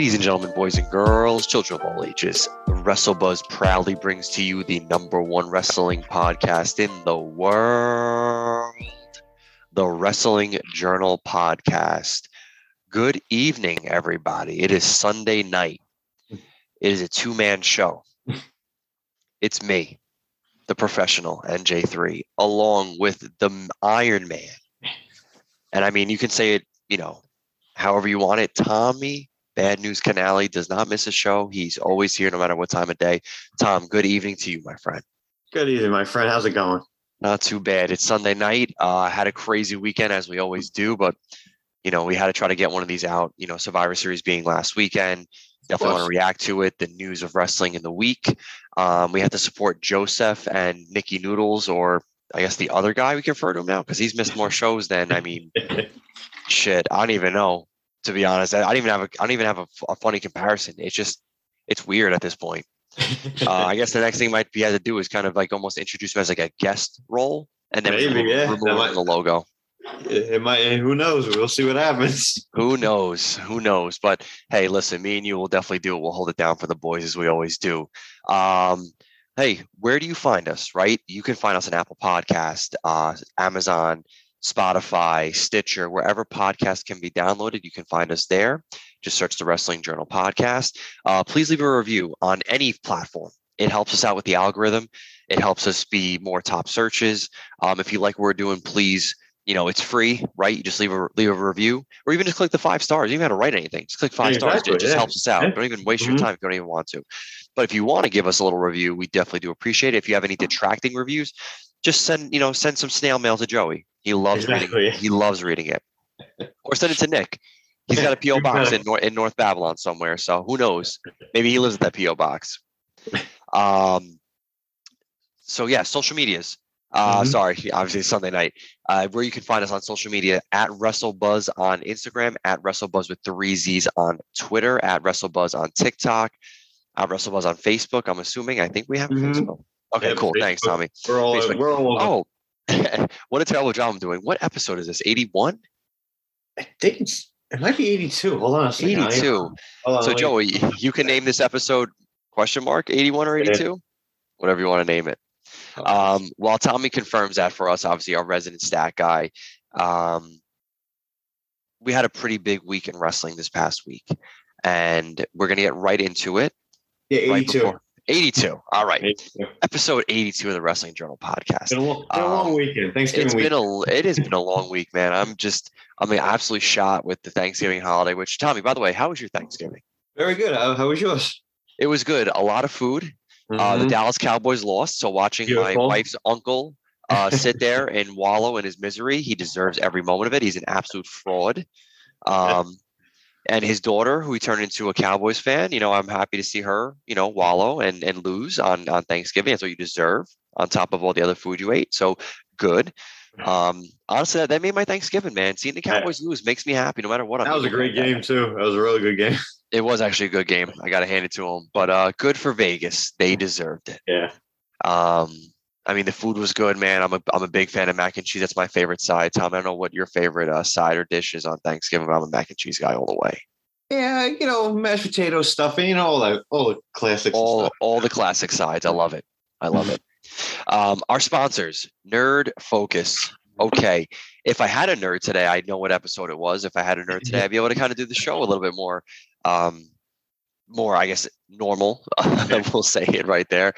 Ladies and gentlemen, boys and girls, children of all ages, WrestleBuzz proudly brings to you the number one wrestling podcast in the world, the Wrestling Journal Podcast. Good evening, everybody. It is Sunday night. It is a two man show. It's me, the professional NJ3, along with the Iron Man. And I mean, you can say it, you know, however you want it. Tommy Bad News Canali does not miss a show. He's always here no matter what time of day. Tom, good evening to you, my friend. Good evening, my friend. How's it going? Not too bad. It's Sunday night. Uh, had a crazy weekend as we always do, but you know, we had to try to get one of these out. You know, Survivor Series being last weekend. Definitely want to react to it. The news of wrestling in the week. Um, we had to support Joseph and Nikki Noodles, or I guess the other guy we can refer to him now because he's missed more shows than I mean, shit. I don't even know to be honest. I, don't even have a I don't even have a, a, funny comparison. It's just it's weird at this point. uh, I guess the next thing might be had to do is kind of like almost introduce him as like a guest role, and then Maybe, remove, yeah. remove might, the logo. It might. Who knows? We'll see what happens. Who knows? Who knows? But hey, listen, me and you will definitely do it. We'll hold it down for the boys as we always do. Um, hey, where do you find us? Right, you can find us on Apple Podcast, uh, Amazon, Spotify, Stitcher, wherever podcasts can be downloaded, you can find us there. Just search the Wrestling Journal podcast. Uh, please leave a review on any platform. It helps us out with the algorithm. It helps us be more top searches. Um, if you like what we're doing, please, you know, it's free, right? You just leave a leave a review, or even just click the five stars. You don't have to write anything. Just click five Yeah, stars. exactly, It just yeah. helps us out. Yeah. Don't even waste Mhm. your time if you don't even want to. But if you want to give us a little review, we definitely do appreciate it. If you have any detracting reviews, just send you know send some snail mail to Joey. He loves Exactly. reading. He loves reading it. Or send it to Nick. He's got a PO box in North in North Babylon somewhere. So who knows? Maybe he lives at that PO box. Um. So yeah, social medias. Uh, Mhm. sorry, obviously Sunday night. Uh, where you can find us on social media at WrestleBuzz on Instagram, at WrestleBuzz with three Z's on Twitter, at WrestleBuzz on TikTok, at WrestleBuzz on Facebook. I'm assuming. I think we have a Mhm. Facebook. Okay, Yep, cool. Thanks, Tommy. We're all. Facebook. We're all. over. Oh, what a terrible job I'm doing. What episode is this? 81? I think it's. It might be eighty-two. Hold on a second. I- 82. Hold on, So. Joey, you can name this episode question mark 81 or 82? Whatever you want to name it. Um, while Tommy confirms that for us, obviously our resident stat guy, um, we had a pretty big week in wrestling this past week, and we're gonna get right into it. yeah, Right eighty-two. before 82. All right, 82. episode 82 of the Wrestling Journal podcast. Been a, long, been a Um, long weekend. Thanksgiving It's week. been a it has been a long week, man. I'm just I mean absolutely shot with the Thanksgiving holiday. Which Tommy, by the way, how was your Thanksgiving? Very good. How, how was yours? It was good. A lot of food. Uh, the Mhm. Dallas Cowboys lost, so watching my wife's uncle uh, sit there and wallow in his misery, he deserves every moment of it. He's an absolute fraud. Um, and his daughter, who he turned into a Cowboys fan, you know, I'm happy to see her, you know, wallow and and lose on on Thanksgiving. That's what you deserve, on top of all the other food you ate. So good. Um, honestly, that, that made my Thanksgiving, man. Seeing the Yeah. Cowboys lose makes me happy, no matter what. I'm that was a great game too. That was a really good game. It was actually a good game. I got to hand it to them. But uh, good for Vegas. They deserved it. Yeah. Um, I mean, the food was good, man. I'm a I'm a big fan of mac and cheese. That's my favorite side. Tom, I don't know what your favorite uh, side or dish is on Thanksgiving, but I'm a mac and cheese guy all the way. Yeah, you know, mashed potato stuffing, you know, all the all the classics. All all the classic sides. I love it. I love it. Um, our sponsors, Nerd Focus. Okay, if I had a nerd today, I'd know what episode it was. If I had a nerd today, I'd be able to kind of do the show a little bit more, um, more, I guess, normal. we'll say it right there.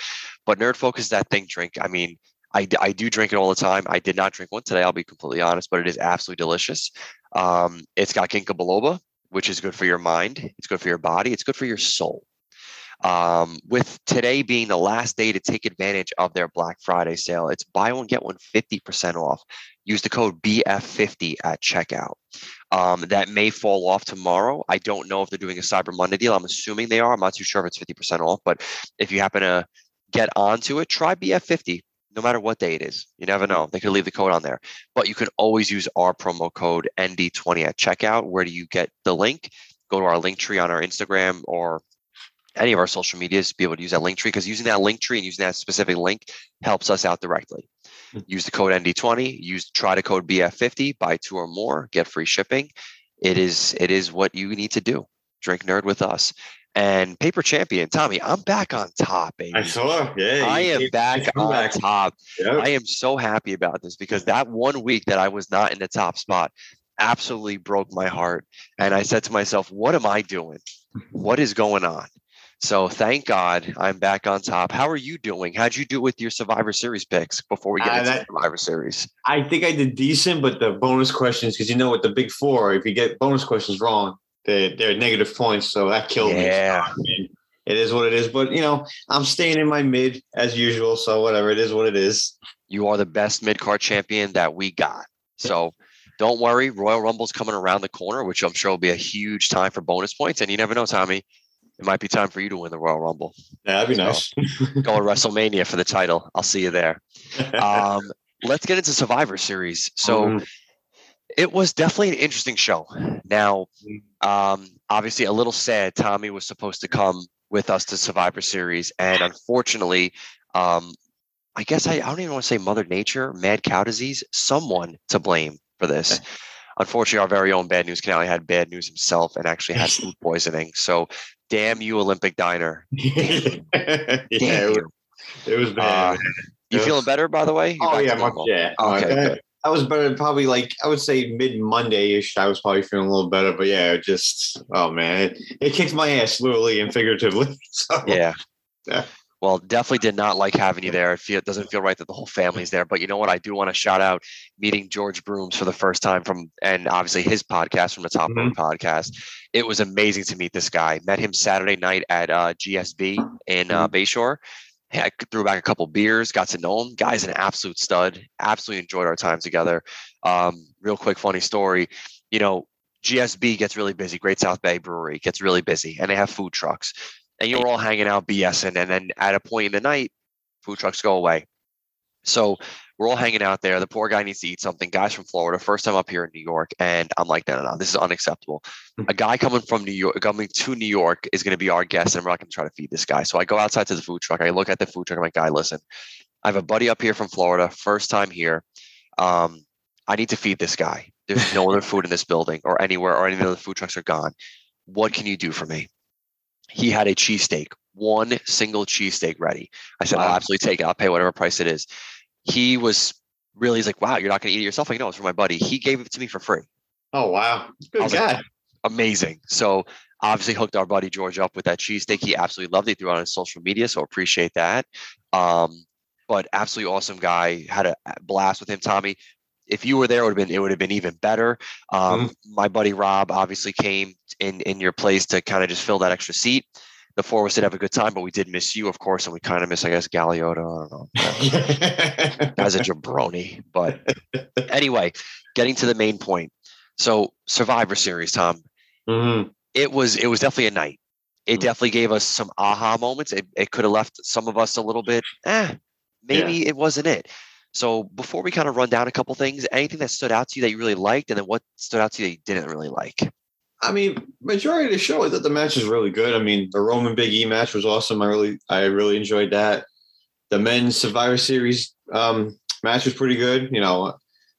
But Nerd Focus, that thing drink. I mean, I, I do drink it all the time. I did not drink one today. I'll be completely honest, but it is absolutely delicious. Um, it's got ginkgo biloba, which is good for your mind. It's good for your body. It's good for your soul. Um, with today being the last day to take advantage of their Black Friday sale, it's buy one get one 50% off. Use the code BF50 at checkout. Um, that may fall off tomorrow. I don't know if they're doing a Cyber Monday deal. I'm assuming they are. I'm not too sure if it's 50% off, but if you happen to get onto it, try BF50 no matter what day it is. You never know. They could leave the code on there. But you can always use our promo code ND20 at checkout. Where do you get the link? Go to our link tree on our Instagram or any of our social medias to be able to use that link tree because using that link tree and using that specific link helps us out directly. Use the code ND20, use try to code BF50, buy two or more, get free shipping. It is it is what you need to do. Drink nerd with us. And paper champion, Tommy, I'm back on top, baby. I saw. Yeah. I am back on back. top. Yep. I am so happy about this because that one week that I was not in the top spot absolutely broke my heart. And I said to myself, what am I doing? What is going on? So thank God I'm back on top. How are you doing? How'd you do with your Survivor Series picks before we get Uh, into that- Survivor Series? I think I did decent, but the bonus questions, because you know, with the big four, if you get bonus questions wrong, they're, they're negative points. So that killed me. Yeah. I it is what it is. But, you know, I'm staying in my mid as usual. So whatever, it is what it is. You are the best mid card champion that we got. So don't worry, Royal Rumble's coming around the corner, which I'm sure will be a huge time for bonus points. And you never know, Tommy. It might be time for you to win the Royal Rumble. Yeah, that'd be So- nice. Go to WrestleMania for the title. I'll see you there. Um, let's get into Survivor Series. So Mhm. it was definitely an interesting show. Now, um, obviously, a little sad. Tommy was supposed to come with us to Survivor Series, and unfortunately, um, I guess I, I don't even want to say Mother Nature, mad cow disease, someone to blame for this. Unfortunately, our very own Bad News Canali had bad news himself and actually had food poisoning. So, damn you, Olympic Diner. yeah, Damn it was, you. it was bad. Uh, you Yeah. feeling better, by the way? You're oh yeah, much, yeah. Okay, good. I was better. Probably like I would say mid Monday ish. I was probably feeling a little better, but yeah, it just oh man, it, it kicked my ass literally and figuratively. So Yeah. Yeah. Well, definitely did not like having you there. It, feel, it doesn't feel right that the whole family's there. But you know what? I do want to shout out meeting George Brooms for the first time from, and obviously his podcast from the Top Rope podcast. It was amazing to meet this guy. Met him Saturday night at uh, GSB in uh, Bayshore. I threw back a couple beers, got to know him. Guy's an absolute stud. Absolutely enjoyed our time together. Um, real quick, funny story. You know, GSB gets really busy. Great South Bay Brewery gets really busy, and they have food trucks. And you're all hanging out, BSing, and then at a point in the night, food trucks go away. So we're all hanging out there. The poor guy needs to eat something. Guys from Florida, first time up here in New York, and I'm like, no, no, no, this is unacceptable. A guy coming from New York, coming to New York, is going to be our guest, and we're not going to try to feed this guy. So I go outside to the food truck. I look at the food truck. I'm like, guy, listen, I have a buddy up here from Florida, first time here. Um, I need to feed this guy. There's no other food in this building or anywhere, or any of the food trucks are gone. What can you do for me? He had a cheesesteak, one single cheesesteak ready. I said, I'll absolutely take it. I'll pay whatever price it is. He was really, he's like, wow, you're not going to eat it yourself? Like, no, it's for my buddy. He gave it to me for free. oh wow, good was like, guy. Amazing. So obviously hooked our buddy George up with that cheesesteak. He absolutely loved it. He threw it on his social media. So appreciate that. Um, but absolutely awesome guy. Had a blast with him, Tommy. If you were there, it would have been it would have been even better. Um, My buddy Rob obviously came in in your place to kind of just fill that extra seat. The four of us did have a good time, but we did miss you, of course, and we kind of miss, I guess, Galiota. I don't know. As a jabroni. But anyway, getting to the main point. So Survivor Series, Tom Mhm. it was it was definitely a night. It Mhm. definitely gave us some aha moments. It, it could have left some of us a little bit, eh, maybe it wasn't it. So before we kind of run down a couple things, anything that stood out to you that you really liked, and then what stood out to you that you didn't really like? I mean, majority of the show, I thought the match was really good. I mean, the Roman Big E match was awesome. I really, I really enjoyed that. The men's Survivor Series um, match was pretty good. You know,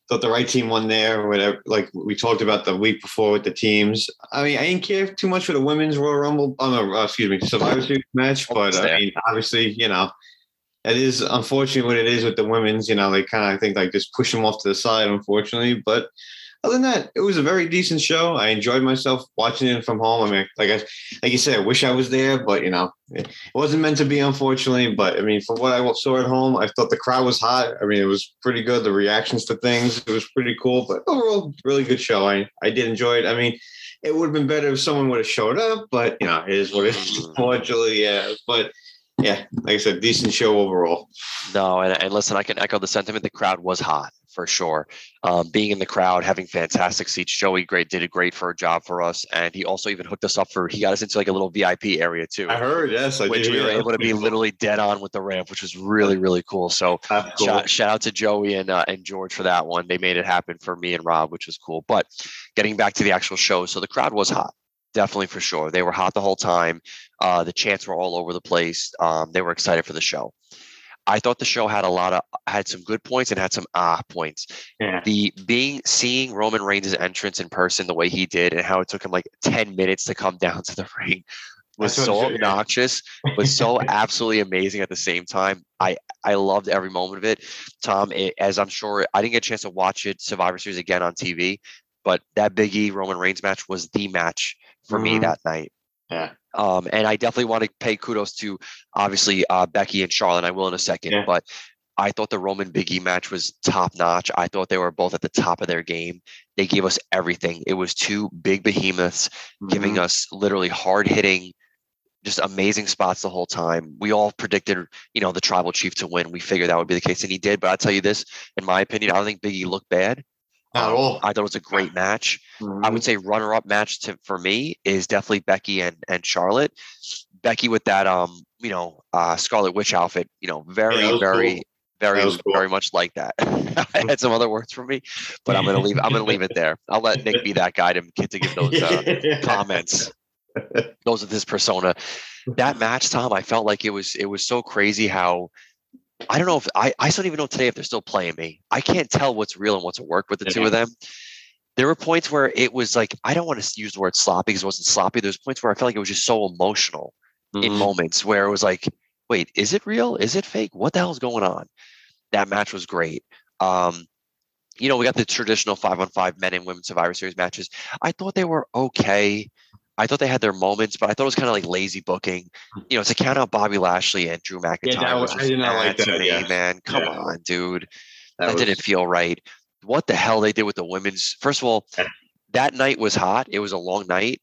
thought the right team won there. Whatever, like we talked about the week before with the teams. I mean, I didn't care too much for the women's Royal Rumble. Oh, no, uh, excuse me, Survivor Series match. But I mean, obviously, you know, it is unfortunate what it is with the women's. You know, they kind of I think like just push them off to the side, unfortunately. But other than that, it was a very decent show. I enjoyed myself watching it from home. I mean, like I, like you said, I wish I was there, but you know, it wasn't meant to be, unfortunately. But I mean, from what I saw at home, I thought the crowd was hot. I mean, it was pretty good. The reactions to things, it was pretty cool. But overall, really good show. I, I did enjoy it. I mean, it would have been better if someone would have showed up, but you know, it is what it is. Unfortunately, yeah. But yeah, like I said, decent show overall. No, and, and listen, I can echo the sentiment. The crowd was hot for sure. Um, being in the crowd, having fantastic seats. Joey great did a great for a job for us, and he also even hooked us up for. He got us into like a little VIP area too. I heard, yes, I which did, we were yeah. able to be literally dead on with the ramp, which was really really cool. So cool. shout, shout out to Joey and uh, and George for that one. They made it happen for me and Rob, which was cool. But getting back to the actual show, so the crowd was hot, definitely for sure. They were hot the whole time. Uh, the chants were all over the place. Um, they were excited for the show. I thought the show had a lot of had some good points and had some ah points. Yeah. The being seeing Roman Reigns' entrance in person the way he did and how it took him like 10 minutes to come down to the ring was so it should- yeah. obnoxious, but so absolutely amazing at the same time. I I loved every moment of it. Tom, it, as I'm sure I didn't get a chance to watch it Survivor Series again on TV, but that Big E Roman Reigns match was the match for me Mhm. that night. Yeah. Um, and I definitely want to pay kudos to obviously uh, Becky and Charlotte. I will in a second, Yeah. but I thought the Roman Big E match was top notch. I thought they were both at the top of their game. They gave us everything. It was two big behemoths giving Mhm. us literally hard hitting, just amazing spots the whole time. We all predicted, you know, the tribal chief to win. We figured that would be the case, and he did. But I'll tell you this, in my opinion, I don't think Big E looked bad. Not at Um, all. I thought it was a great match. I Mhm. would say runner up match to for me is definitely Becky and and Charlotte. Becky with that um you know uh Scarlet Witch outfit, you know, very was very cool. very cool. very much like that. I had some other words for me, but I'm gonna leave I'm gonna leave it there. I'll let Nick be that guy to get to give those uh, comments. Those with his persona. That match, Tom, I felt like it was it was so crazy how I don't know if I, I still don't even know today if they're still playing me. I can't tell what's real and what's a work with the two of them. There were points where it was like I don't want to use the word sloppy because it wasn't sloppy. There's points where I felt like it was just so emotional in Mhm. moments where it was like, wait, is it real? Is it fake? What the hell's going on? That match was great. Um, you know, we got the traditional five on five men and women Survivor Series matches. I thought they were okay. I thought they had their moments, but I thought it was kind of like lazy booking. Mm. You know, to count out Bobby Lashley and Drew McIntyre. that was I did not like that, me, yeah. man. Come Yeah. on, dude. That That, was- didn't feel right. What the hell they did with the women's? First of all, Yeah. that night was hot. It was a long night.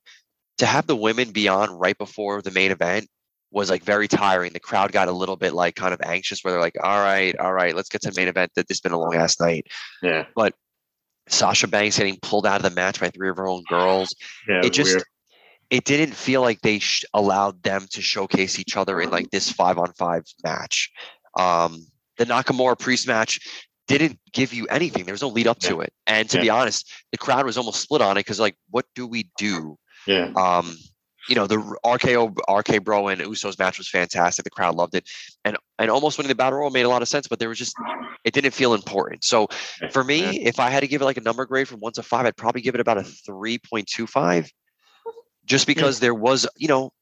To have the women be on right before the main event was like very tiring. The crowd got a little bit like kind of anxious where they're like, all right, all right, let's get to the main event. That this has been a long ass night. Yeah. But Sasha Banks getting pulled out of the match by three of her own girls. Yeah. It was just weird. It didn't feel like they sh- allowed them to showcase each other in like this five on five match. Um, the Nakamura priest match didn't give you anything. There was no lead up to it. And to Yeah. be honest, the crowd was almost split on it because like, what do we do? Yeah. Um, you know, the RKO RK Bro and Usos match was fantastic. The crowd loved it, and and almost winning the battle royal made a lot of sense. But there was just it didn't feel important. So for me, Yeah. if I had to give it like a number grade from one to five, I'd probably give it about a three point two five, just because there was you know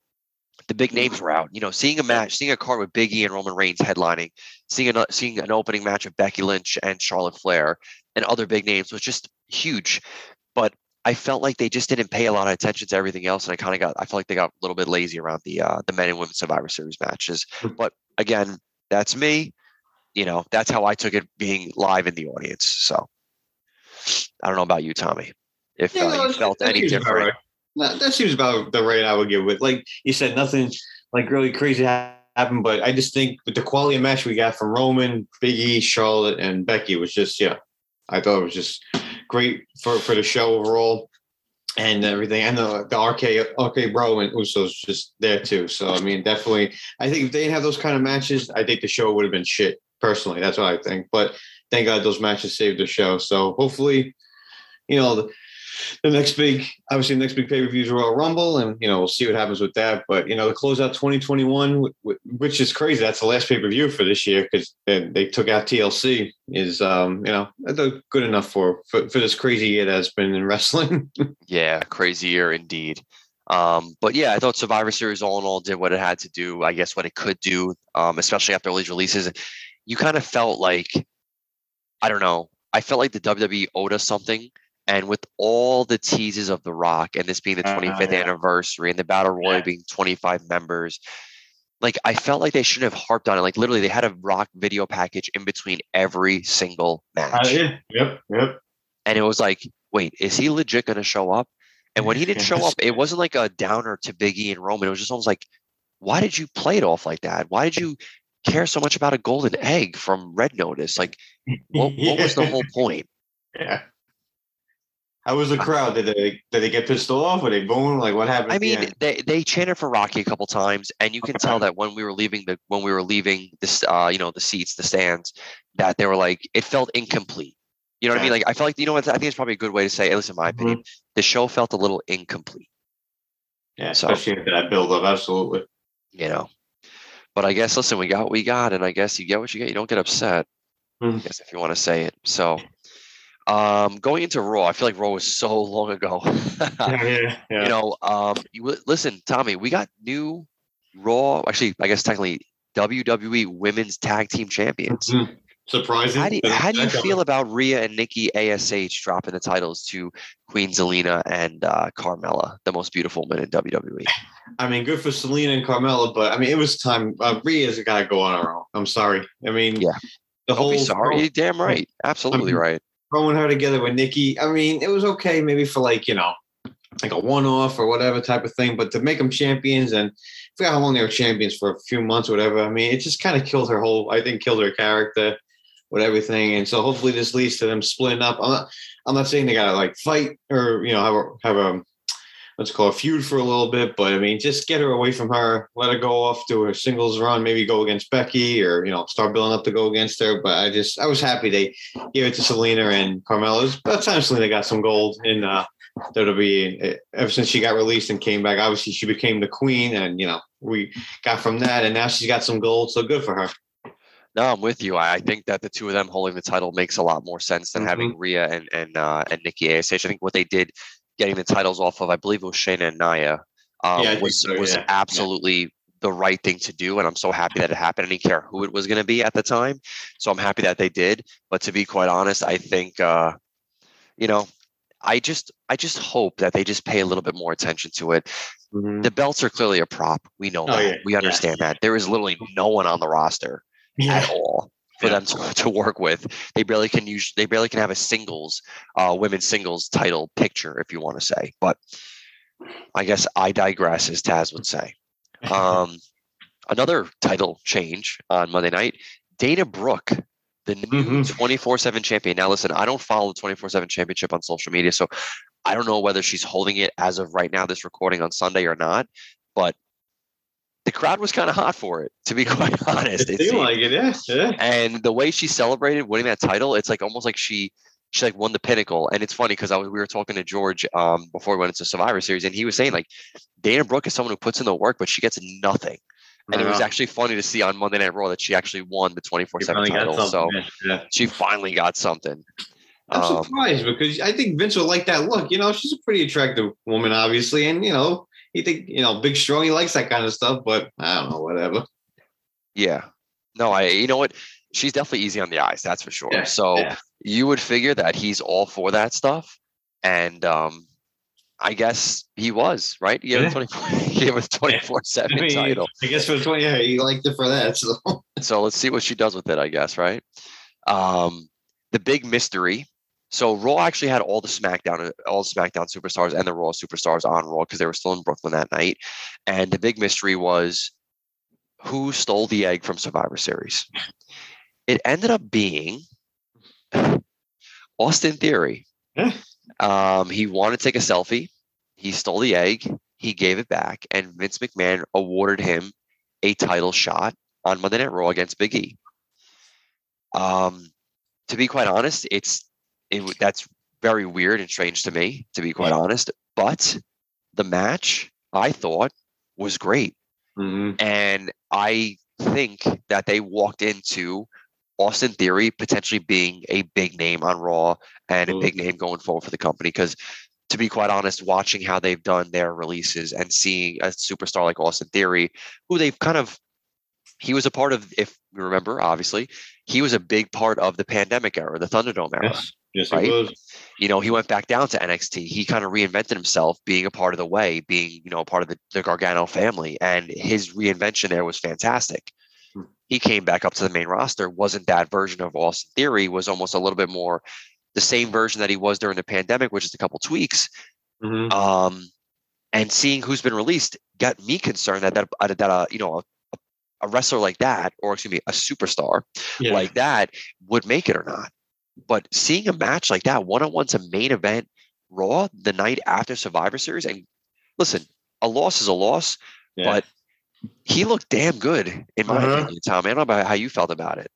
the big names were out. You know, seeing a match, seeing a card with Big E and Roman Reigns headlining, seeing an seeing an opening match of Becky Lynch and Charlotte Flair and other big names was just huge. But I felt like they just didn't pay a lot of attention to everything else, and I kind of got I felt like they got a little bit lazy around the uh, the men and women Survivor Series matches. Hmm. But again, that's me. You know, that's how I took it being live in the audience. So I don't know about you, Tommy. If Yeah, uh, you felt any different. right. That seems about the rate I would give with. Like you said, nothing like really crazy happened, but I just think with the quality of match we got from Roman, Big E, Charlotte, and Becky was just yeah. I thought it was just great for for the show overall and everything. And the the RK RK Bro and Usos just there too. So I mean, definitely, I think if they didn't have those kind of matches, I think the show would have been shit. Personally, that's what I think. But thank God those matches saved the show. So hopefully, you know, the, the next big, obviously, the next big pay per view is Royal Rumble, and you know, we'll see what happens with that. But you know, to close out 2021, wh- wh- which is crazy. That's the last pay per view for this year because they, they took out TLC. Is um, you know, good enough for, for for this crazy year that's been in wrestling. Yeah, crazy year indeed. Um, but yeah, I thought Survivor Series all in all did what it had to do. I guess what it could do, um, especially after all these releases. You kind of felt like, I don't know, I felt like the WWE owed us something. And with all the teases of The Rock and this being the Uh, 25th yeah. anniversary and the Battle Royal Yeah. being 25 members, like I felt like they shouldn't have harped on it. Like literally, they had a Rock video package in between every single match Yeah. Yep. Yep. and it was like, wait, is he legit going to show up? And when he didn't show up, it wasn't like a downer to Biggie and Roman. It was just almost like, why did you play it off like that? Why did you care so much about a golden egg from Red Notice? Like what, what was the whole point? Yeah. How was the crowd? Did they did they get pissed off? Were they booing? Like what happened? I at the mean, they they chanted for Rocky a couple times, and you can tell that when we were leaving the when we were leaving this, uh, you know, the seats, the stands, that they were like it felt incomplete. You know what I mean? Like I felt like you know what I think it's probably a good way to say. At least in my opinion, the show felt a little incomplete. yeah, so- especially after that build up. Absolutely. You know, but I guess listen, we got what we got, and I guess you get what you get. You don't get upset. I Mhm. guess if you want to say it. So, um, going into Raw, I feel like Raw was so long ago. yeah, yeah, yeah. you know, um, you listen, Tommy, we got new Raw. Actually, I guess technically WWE Women's Tag Team Champions. Mhm. Surprising. How do you, how do you feel about Rhea and Nikki Ash dropping the titles to Queen Zelina and uh, Carmella, the most beautiful woman in? WWE? I mean, good for Zelina and Carmella, but I mean, it was time. Uh, Rhea's got to go on her own. I'm sorry. I mean, Yeah. the Don't whole be sorry. You're damn right. Absolutely Um, right. Throwing her together with Nikki. I mean, it was okay maybe for like you know, like a one-off or whatever type of thing, but to make them champions and I forgot how long they were champions for a few months or whatever. I mean, it just kind of killed her whole. I think killed her character with everything, and so hopefully this leads to them splitting up. I'm not. I'm not saying they gotta like fight or you know have a have a let's call it feud for a little bit, but I mean, just get her away from her, let her go off to her singles run, maybe go against Becky or you know start building up to go against her. But I just I was happy they gave it to Zelina and Carmella. It was about time Zelina got some gold in uh, WWE. Ever since she got released and came back, obviously she became the queen, and you know we got from that, and now she's got some gold. So good for her. No, I'm with you. I, think that the two of them holding the title makes a lot more sense than having Mm-hmm. Rhea and and uh, and Nikki Ash. I think what they did, getting the titles off of, I believe it was Shayna and Nia, um, Yeah, was so, was yeah, yeah. absolutely the right thing to do, and I'm so happy that it happened. I didn't care who it was going to be at the time, so I'm happy that they did. But to be quite honest, I think, uh, you know, I just I just hope that they just pay a little bit more attention to it. The belts are clearly a prop. We know Oh, that. yeah, We yeah. understand that. There is literally no one on the roster at all for Yeah. them to, to work with. They barely can use they barely can have a singles uh women's singles title picture if you want to say. But I guess I digress as Taz would say. Um another title change on Monday night, Dana Brooke, the new Mhm. 24/7 champion. Now listen, I don't follow the 24/7 championship on social media, so I don't know whether she's holding it as of right now this recording on Sunday or not, but the crowd was kind of hot for it, to be quite honest. It It seemed like it, yeah, yeah. And the way she celebrated winning that title, it's like almost like she she like won the pinnacle. And it's funny because I was we were talking to George um before we went into Survivor Series, and he was saying like Dana Brooke is someone who puts in the work, but she gets nothing. And it was actually funny to see on Monday Night Raw that she actually won the twenty four seven title. So yeah. she finally got something. I'm Um, surprised because I think Vince would like that look. You know, she's a pretty attractive woman, obviously, and you know, he think you know, big, strong. He likes that kind of stuff, but I don't know, whatever. Yeah. No, I you know what? She's definitely easy on the eyes, that's for sure. Yeah, so yeah. you would figure that he's all for that stuff. And um I guess he was, right? He gave Yeah. 24 he gave a 24 7 I mean, title. I guess for twenty, yeah, he liked it for that. So So let's see what she does with it, I guess, right? Um the big mystery. So Raw actually had all the SmackDown, all the SmackDown superstars and the Raw superstars on Raw because they were still in Brooklyn that night. And the big mystery was who stole the egg from Survivor Series. It ended up being Austin Theory. Um, he wanted to take a selfie. He stole the egg. He gave it back, and Vince McMahon awarded him a title shot on Monday Night Raw against Big E. Um, to be quite honest, it's it, that's very weird and strange to me, to be quite honest. But the match I thought was great, Mhm. and I think that they walked into Austin Theory potentially being a big name on Raw and a Mm. big name going forward for the company. Because to be quite honest, watching how they've done their releases and seeing a superstar like Austin Theory, who they've kind of he was a part of, if you remember, obviously, he was a big part of the pandemic era, the Thunderdome era yes, yes, Right? it was. you know, he went back down to NXT. He kind of reinvented himself, being a part of the way, being, you know, a part of the, the Gargano family. And his reinvention there was fantastic. Hmm. He came back up to the main roster, wasn't that version of Austin Theory, was almost a little bit more the same version that he was during the pandemic, which is a couple tweaks. Mhm. Um, and seeing who's been released got me concerned that that, that uh, you know, a, a wrestler like that, or excuse me, a superstar Yeah. like that would make it or not. But seeing a match like that, one on one to main event Raw the night after Survivor Series, and listen, a loss is a loss, Yeah. but he looked damn good in my Uh-huh. opinion, Tom. I don't know about how you felt about it.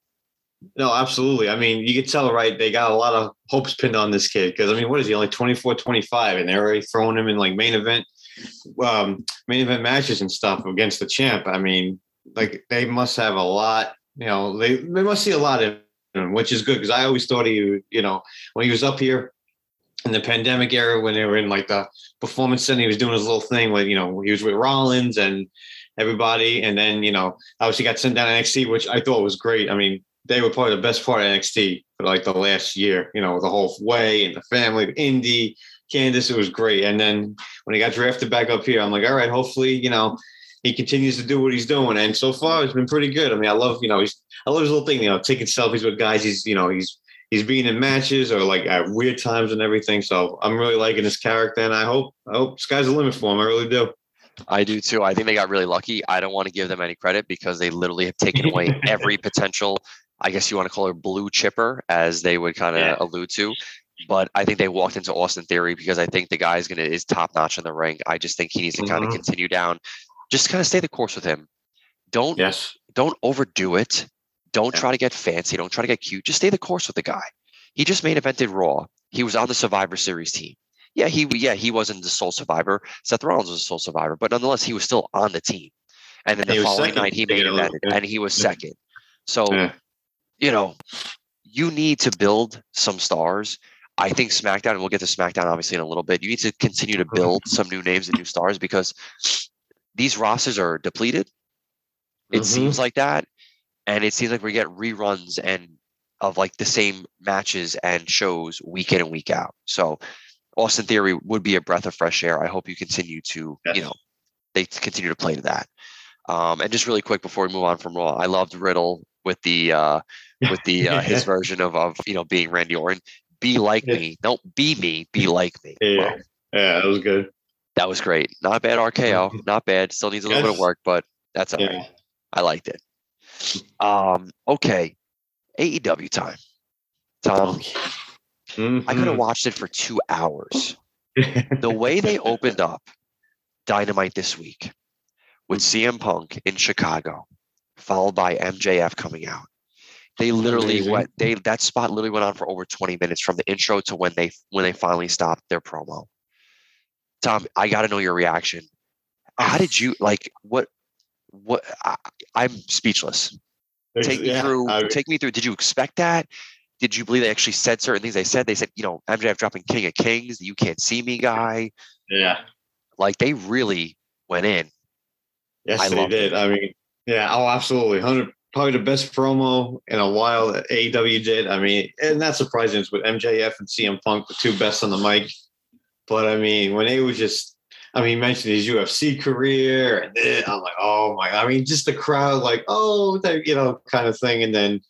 No, absolutely. I mean, you could tell, right? They got a lot of hopes pinned on this kid because, I mean, what is he, only 24, 25, and they're already throwing him in like main event, um, main event matches and stuff against the champ. I mean, like they must have a lot, you know, they, they must see a lot of him, which is good because I always thought he, you know, when he was up here in the pandemic era, when they were in like the performance center, he was doing his little thing with, you know, he was with Rollins and everybody. And then, you know, obviously got sent down to NXT, which I thought was great. I mean, they were probably the best part of NXT for like the last year, you know, the whole way and the family, Indi, Candice, it was great. And then when he got drafted back up here, I'm like, all right, hopefully, you know, he continues to do what he's doing. And so far it's been pretty good. I mean, I love, you know, he's I love his little thing, you know, taking selfies with guys. He's, you know, he's he's being in matches or like at weird times and everything. So I'm really liking his character and I hope I hope sky's the limit for him. I really do. I do too. I think they got really lucky. I don't want to give them any credit because they literally have taken away every potential, I guess you want to call her blue chipper, as they would kind of Yeah. allude to. But I think they walked into Austin Theory because I think the guy is gonna is top notch in the ring. I just think he needs to kind of mm-hmm. continue down, just kind of stay the course with him. Don't Yes. don't overdo it. Don't Yeah. try to get fancy. Don't try to get cute. Just stay the course with the guy. He just main evented Raw. He was on the Survivor Series team. Yeah, he yeah he wasn't the sole survivor. Seth Rollins was the sole survivor, but nonetheless he was still on the team. And then He the following night he made main a little- evented, yeah. and he was second. So Yeah. you know, you need to build some stars. I think SmackDown, and we'll get to SmackDown obviously in a little bit. You need to continue to build some new names and new stars because these rosters are depleted. It Mhm. seems like that, and it seems like we get reruns and of like the same matches and shows week in and week out. So Austin Theory would be a breath of fresh air. I hope you continue to, Yes. you know, they continue to play to that. Um, and just really quick before we move on from Raw, I loved Riddle with the uh, with the uh, his version of of you know being Randy Orton. Be like Yeah. me, don't be me. Be like me. Yeah. Well, Yeah, that was good. That was great. Not a bad RKO. Not bad. Still needs a little bit of work, but that's all right. Yeah. I liked it. Um, okay. AEW time. Tom, I could Mm-hmm. have watched it for two hours. The way they opened up Dynamite this week with CM Punk in Chicago, followed by MJF coming out. They literally Amazing. went they that spot literally went on for over 20 minutes from the intro to when they when they finally stopped their promo. Tom, I got to know your reaction. How did you like what what I, I'm speechless. Take me Yeah, through I- take me through did you expect that? Did you believe they actually said certain things they said? They said, you know, MJF dropping King of Kings, the you can't see me guy. yeah. Like they really went in. Yes, I they did. I mean, yeah, oh, absolutely. Hundred, probably the best promo in a while that AEW did. I mean, and not surprising. It's with MJF and CM Punk, the two best on the mic. But I mean, when they was just, I mean, he mentioned his UFC career, and then I'm like, oh my! I mean, just the crowd, like, oh, that, you know, kind of thing. And then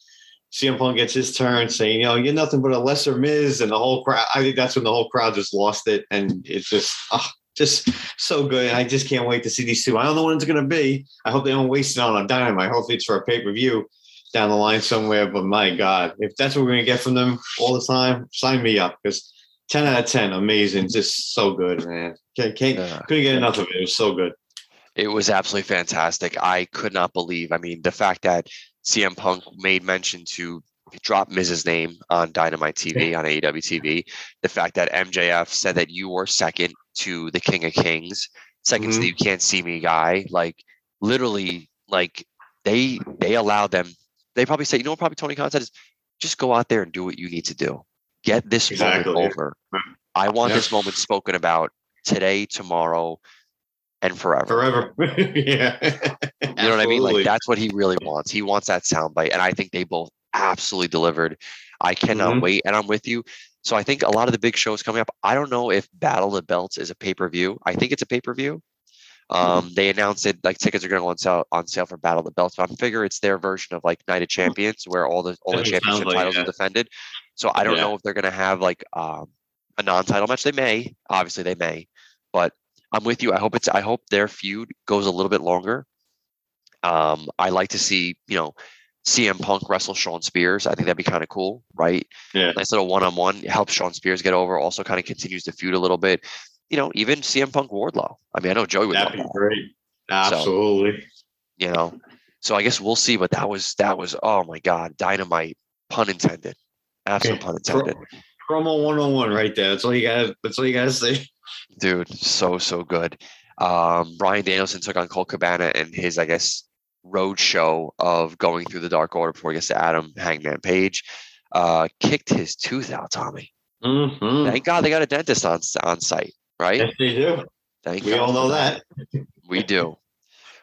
CM Punk gets his turn, saying, you know, you're nothing but a lesser Miz, and the whole crowd. I think that's when the whole crowd just lost it, and it's just, oh, just so good. I just can't wait to see these two. I don't know when it's going to be. I hope they don't waste it on a dynamite. Hopefully it's for a pay per view down the line somewhere. But my God, if that's what we're going to get from them all the time, sign me up because 10 out of 10, amazing. Just so good, man. Can't, can't, Yeah. couldn't get enough of it. It was so good. It was absolutely fantastic. I could not believe. I mean, the fact that CM Punk made mention to drop Miz's name on Dynamite TV on AEW TV, the fact that MJF said that you were second to the King of Kings, 2nd to Mhm. the You Can't See Me guy, like literally, like they they allowed them. They probably said, you know what? Probably Tony Khan said is just go out there and do what you need to do. Get this Exactly. moment over. I want Yeah. this moment spoken about today, tomorrow, and forever. Forever. yeah. You know what I mean? Like that's what he really wants. He wants that soundbite, and I think they both absolutely delivered. I cannot Mhm. wait, and I'm with you. So I think a lot of the big shows coming up. I don't know if Battle of the Belts is a pay per view. I think it's a pay per view. Um, they announced it like tickets are going to go on sale on sale for Battle of the Belts. But I'm figure it's their version of like Night of Champions, where all the all the That's what it sounds championship like, titles yeah. are defended. So I don't Yeah. know if they're going to have like um, a non-title match. They may, obviously they may, but I'm with you. I hope it's. I hope their feud goes a little bit longer. Um, I like to see, you know, CM Punk wrestle Shawn Spears. I think that'd be kind of cool, right? Yeah. Nice little one on one. Helps Shawn Spears get over. Also, kind of continues the feud a little bit. You know, even CM Punk Wardlow. I mean, I know Joey would That'd be that. great. Absolutely. You know, so I guess we'll see. But that was that was oh my god, dynamite. Pun intended. Absolute pun intended. Promo one on one right there. That's all you got. That's all you got to say. dude so so good um bryan danielson took on Colt cabana and his i guess road show of going through the dark order before he gets to adam hangman page uh kicked his tooth out tommy Mm-hmm. thank god they got a dentist on on site right Yes, they do. thank We God all know that. we do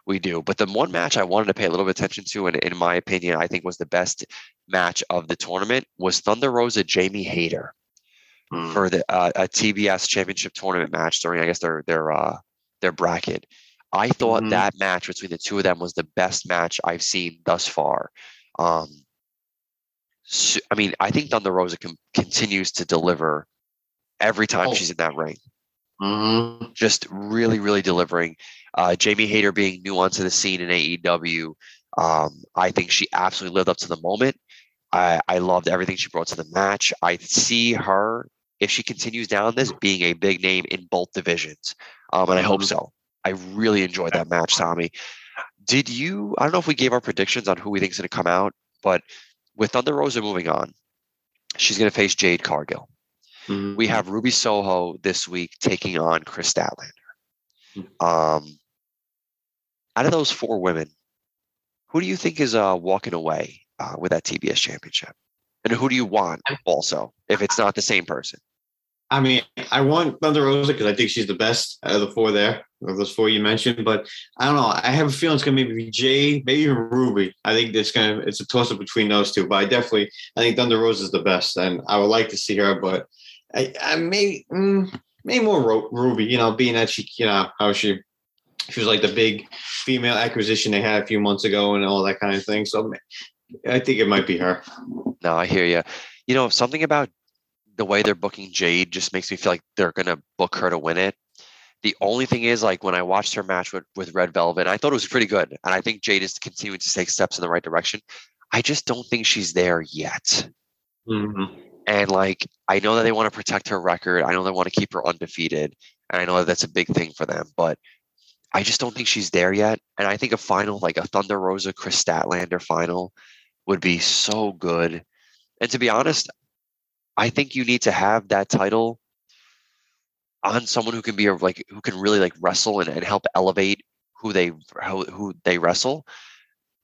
we do but the one match i wanted to pay a little bit of attention to and in my opinion i think was the best match of the tournament was thunder rosa jamie hayter Mm. for the uh, a TBS championship tournament match during I guess their their uh their bracket. I thought Mhm. that match between the two of them was the best match I've seen thus far. Um, so- I mean, I think Thunder Rosa com- continues to deliver every time Oh. she's in that ring. Mhm. Just really, really delivering. Uh, Jamie Hayter being new onto the scene in AEW. Um, I think she absolutely lived up to the moment. I, I loved everything she brought to the match. I see her, if she continues down this, being a big name in both divisions. Um, and I hope Mhm. so. I really enjoyed that match, Tommy. Did you? I don't know if we gave our predictions on who we think is going to come out, but with Thunder Rosa moving on, she's going to face Jade Cargill. Mhm. We have Ruby Soho this week taking on Kris Statlander. Um, out of those four women, who do you think is uh, walking away uh, with that TBS championship? And who do you want also, if it's not the same person? I mean, I want Thunder Rosa because I think she's the best out of the four there, of those four you mentioned. But I don't know. I have a feeling it's gonna maybe be Jade, maybe even Ruby. I think it's gonna it's a toss up between those two. But I definitely I think Thunder Rosa is the best, and I would like to see her. But I, I may mm, maybe more Ro- Ruby. You know, being that she you know how she she was like the big female acquisition they had a few months ago and all that kind of thing. So I think it might be her. No, I hear you. You know, something about the way they're booking Jade just makes me feel like they're gonna book her to win it. The only thing is, like when I watched her match with, with Red Velvet, I thought it was pretty good, and I think Jade is continuing to take steps in the right direction. I just don't think she's there yet. Mhm. And like, I know that they want to protect her record. I know they want to keep her undefeated, and I know that that's a big thing for them. But I just don't think she's there yet. And I think a final, like a Thunder Rosa Kris Statlander final, would be so good. And to be honest, I think you need to have that title on someone who can be a, like who can really like wrestle and, and help elevate who they how, who they wrestle.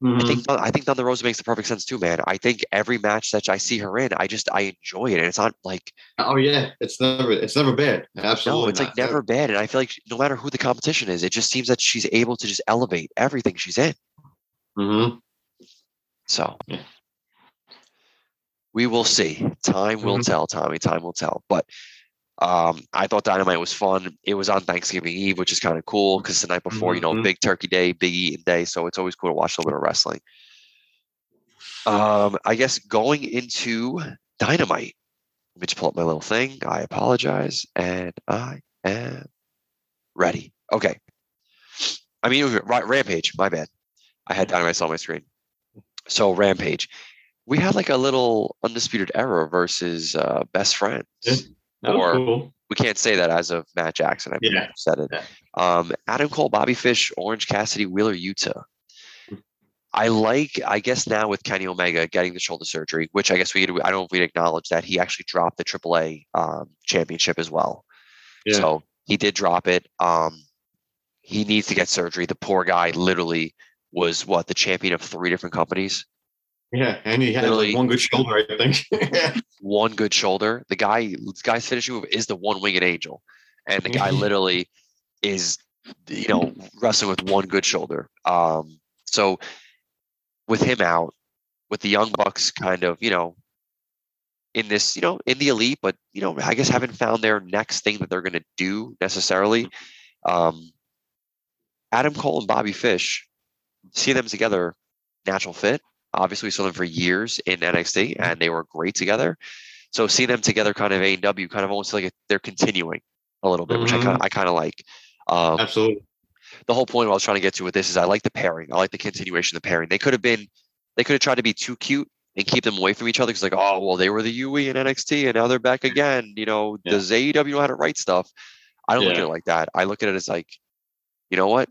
I Mhm. think I think Thunder Rosa makes the perfect sense too, man. I think every match that I see her in, I just I enjoy it, and it's not like Oh yeah, it's never it's never bad. Absolutely, no, it's like never bad. And I feel like no matter who the competition is, it just seems that she's able to just elevate everything she's in. Mm-hmm. So Yeah. we will see. Time will Mhm. tell, Tommy. Time will tell. But um, I thought Dynamite was fun. It was on Thanksgiving Eve, which is kind of cool because the night before, you know, Mhm. big turkey day, big eating day. So it's always cool to watch a little bit of wrestling. Um, I guess going into Dynamite. Let me just pull up my little thing. I apologize. And I am ready. Okay. I mean, right, Rampage. My bad. I had Dynamite on my screen. So Rampage, we had like a little undisputed era versus uh, best friends. Yeah. Or- cool. We can't say that as of Matt Jackson. I Yeah. said it. Yeah. Um, Adam Cole, Bobby Fish, Orange Cassidy, Wheeler, Yuta. I like, I guess now with Kenny Omega getting the shoulder surgery, which I guess we, I don't know if we'd acknowledge that he actually dropped the AAA um, championship as well. Yeah. So he did drop it. Um, he needs to get surgery. The poor guy literally was what the champion of three different companies. Yeah, and he had like one good shoulder, I think. One good shoulder. The guy, the guy's finishing move is the one winged angel, and the guy literally is, you know, wrestling with one good shoulder. Um, so with him out, with the young bucks, kind of, you know, in this, you know, in the elite, but you know, I guess haven't found their next thing that they're going to do necessarily. Um, Adam Cole and Bobby Fish, see them together, natural fit. Obviously, we saw them for years in NXT, and they were great together. So see them together, kind of AEW, kind of almost like they're continuing a little bit, which I kind of I kind of like. Um, Absolutely. the whole point I was trying to get to with this is I like the pairing. I like the continuation of the pairing. They could have been, they could have tried to be too cute and keep them away from each other because like, oh well, they were the UE and NXT and now they're back again. You know, Yeah. does AEW know how to write stuff? I don't look at it like that. I look at it as like, you know what?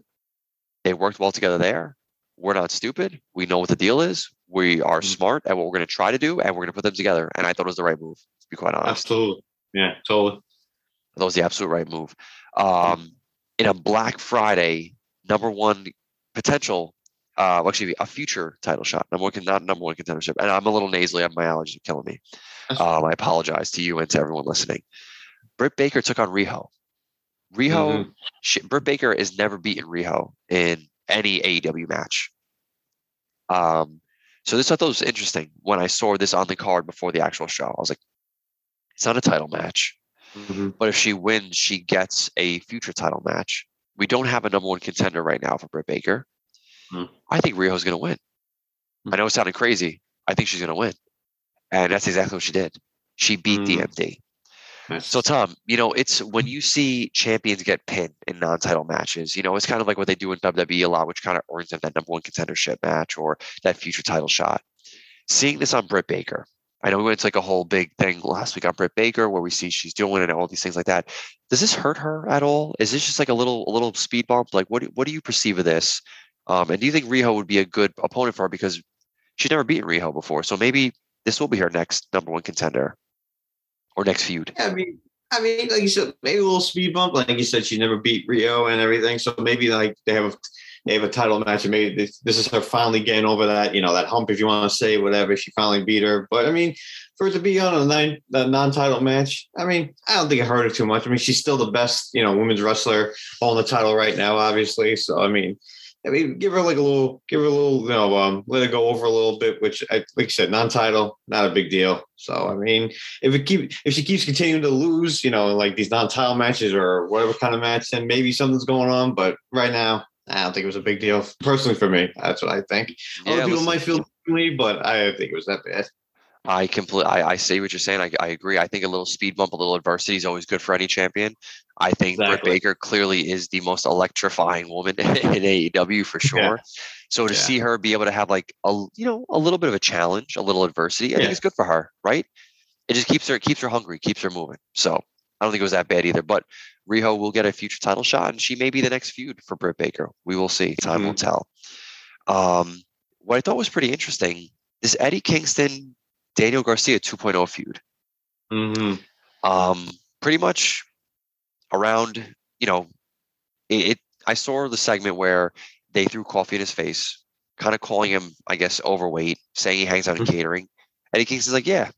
They worked well together there. We're not stupid. We know what the deal is. We are Mhm. smart at what we're going to try to do, and we're going to put them together. And I thought it was the right move. To be quite honest, Absolutely. Yeah, totally. that was the absolute right move. Um, in a Black Friday number one potential, uh, actually a future title shot, number one, not number one contendership. And I'm a little nasally. My allergies are killing me. Um, I apologize to you and to everyone listening. Britt Baker took on Riho. Riho, Mhm. she, Britt Baker has never beaten Riho in any AEW match. Um, so this I thought was interesting when I saw this on the card before the actual show. I was like, it's not a title match. Mhm. But if she wins, she gets a future title match. We don't have a number one contender right now for Britt Baker. Hmm. I think Riho's going to win. I know it sounded crazy. I think she's going to win. And that's exactly what she did. She beat. DMD. So, Tom, you know, it's when you see champions get pinned in non title matches, you know, it's kind of like what they do in WWE a lot, which kind of earns them that number one contendership match or that future title shot. Seeing this on Britt Baker, I know we went to like a whole big thing last week on Britt Baker where we see she's doing it and all these things like that. Does this hurt her at all? Is this just like a little a little speed bump? Like, what do, what do you perceive of this? Um, and do you think Riho would be a good opponent for her because she's never beaten Riho before? So maybe this will be her next number one contender or next feud. Yeah, I mean, I mean, like you said, maybe a little speed bump. Like you said, she never beat Riho and everything. So maybe like they have a they have a title match, and maybe this, this is her finally getting over that, you know, that hump, if you want to say whatever. She finally beat her. But I mean, for it to be on a nine a non-title match, I mean, I don't think it hurt her too much. I mean, she's still the best, you know, women's wrestler on the title right now, obviously. So I mean. I mean, give her like a little, give her a little, you know, um, let it go over a little bit, which I, like you said, non-title, not a big deal. So, I mean, if it keep if she keeps continuing to lose, you know, like these non-title matches or whatever kind of match, then maybe something's going on. But right now, I don't think it was a big deal. Personally, for me, that's what I think. Other people might feel differently, but I think it was that bad. I completely, I, I see what you're saying. I, I agree. I think a little speed bump, a little adversity is always good for any champion. I think Britt Baker clearly is the most electrifying woman in AEW for sure. So to Yeah. see her be able to have like a, you know, a little bit of a challenge, a little adversity, I think Yeah. it's good for her, right? It just keeps her, it keeps her hungry, keeps her moving. So I don't think it was that bad either. But Riho will get a future title shot, and she may be the next feud for Britt Baker. We will see. Time will tell. Um, what I thought was pretty interesting is Eddie Kingston, Daniel Garcia 2.0 feud. Mhm. Um, pretty much around, you know, it, it. I saw the segment where they threw coffee in his face, kind of calling him, I guess, overweight, saying he hangs out in Mhm. catering. Eddie Kingston's like, "Yeah,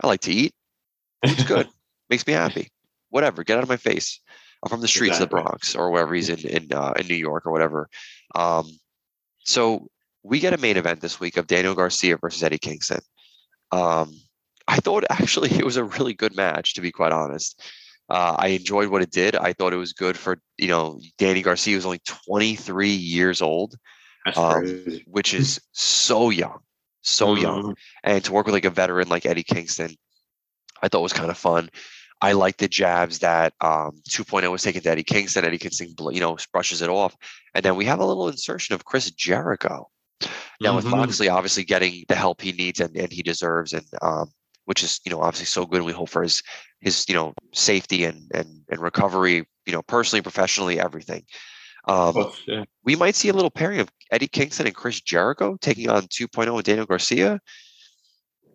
I like to eat. It's good. Makes me happy. Whatever. Get out of my face. I'm from the streets of the Bronx or wherever he's in in uh, in New York or whatever." Um, so we get a main event this week of Daniel Garcia versus Eddie Kingston. Um, I thought actually it was a really good match, to be quite honest. Uh, I enjoyed what it did. I thought it was good for you know Danny Garcia was only 23 years old, Um, which is so young, so young Mhm. and to work with like a veteran like Eddie Kingston, I thought was kind of fun. I like the jabs that um, 2.0 was taking to Eddie Kingston. Eddie Kingston, you know, brushes it off, and then we have a little insertion of Chris Jericho. Now with Mhm. Moxley obviously getting the help he needs and, and he deserves, and um, which is you know obviously so good. We hope for his his you know safety and and and recovery, you know, personally, professionally, everything. Um, Oh, yeah. we might see a little pairing of Eddie Kingston and Chris Jericho taking on 2.0 and Daniel Garcia.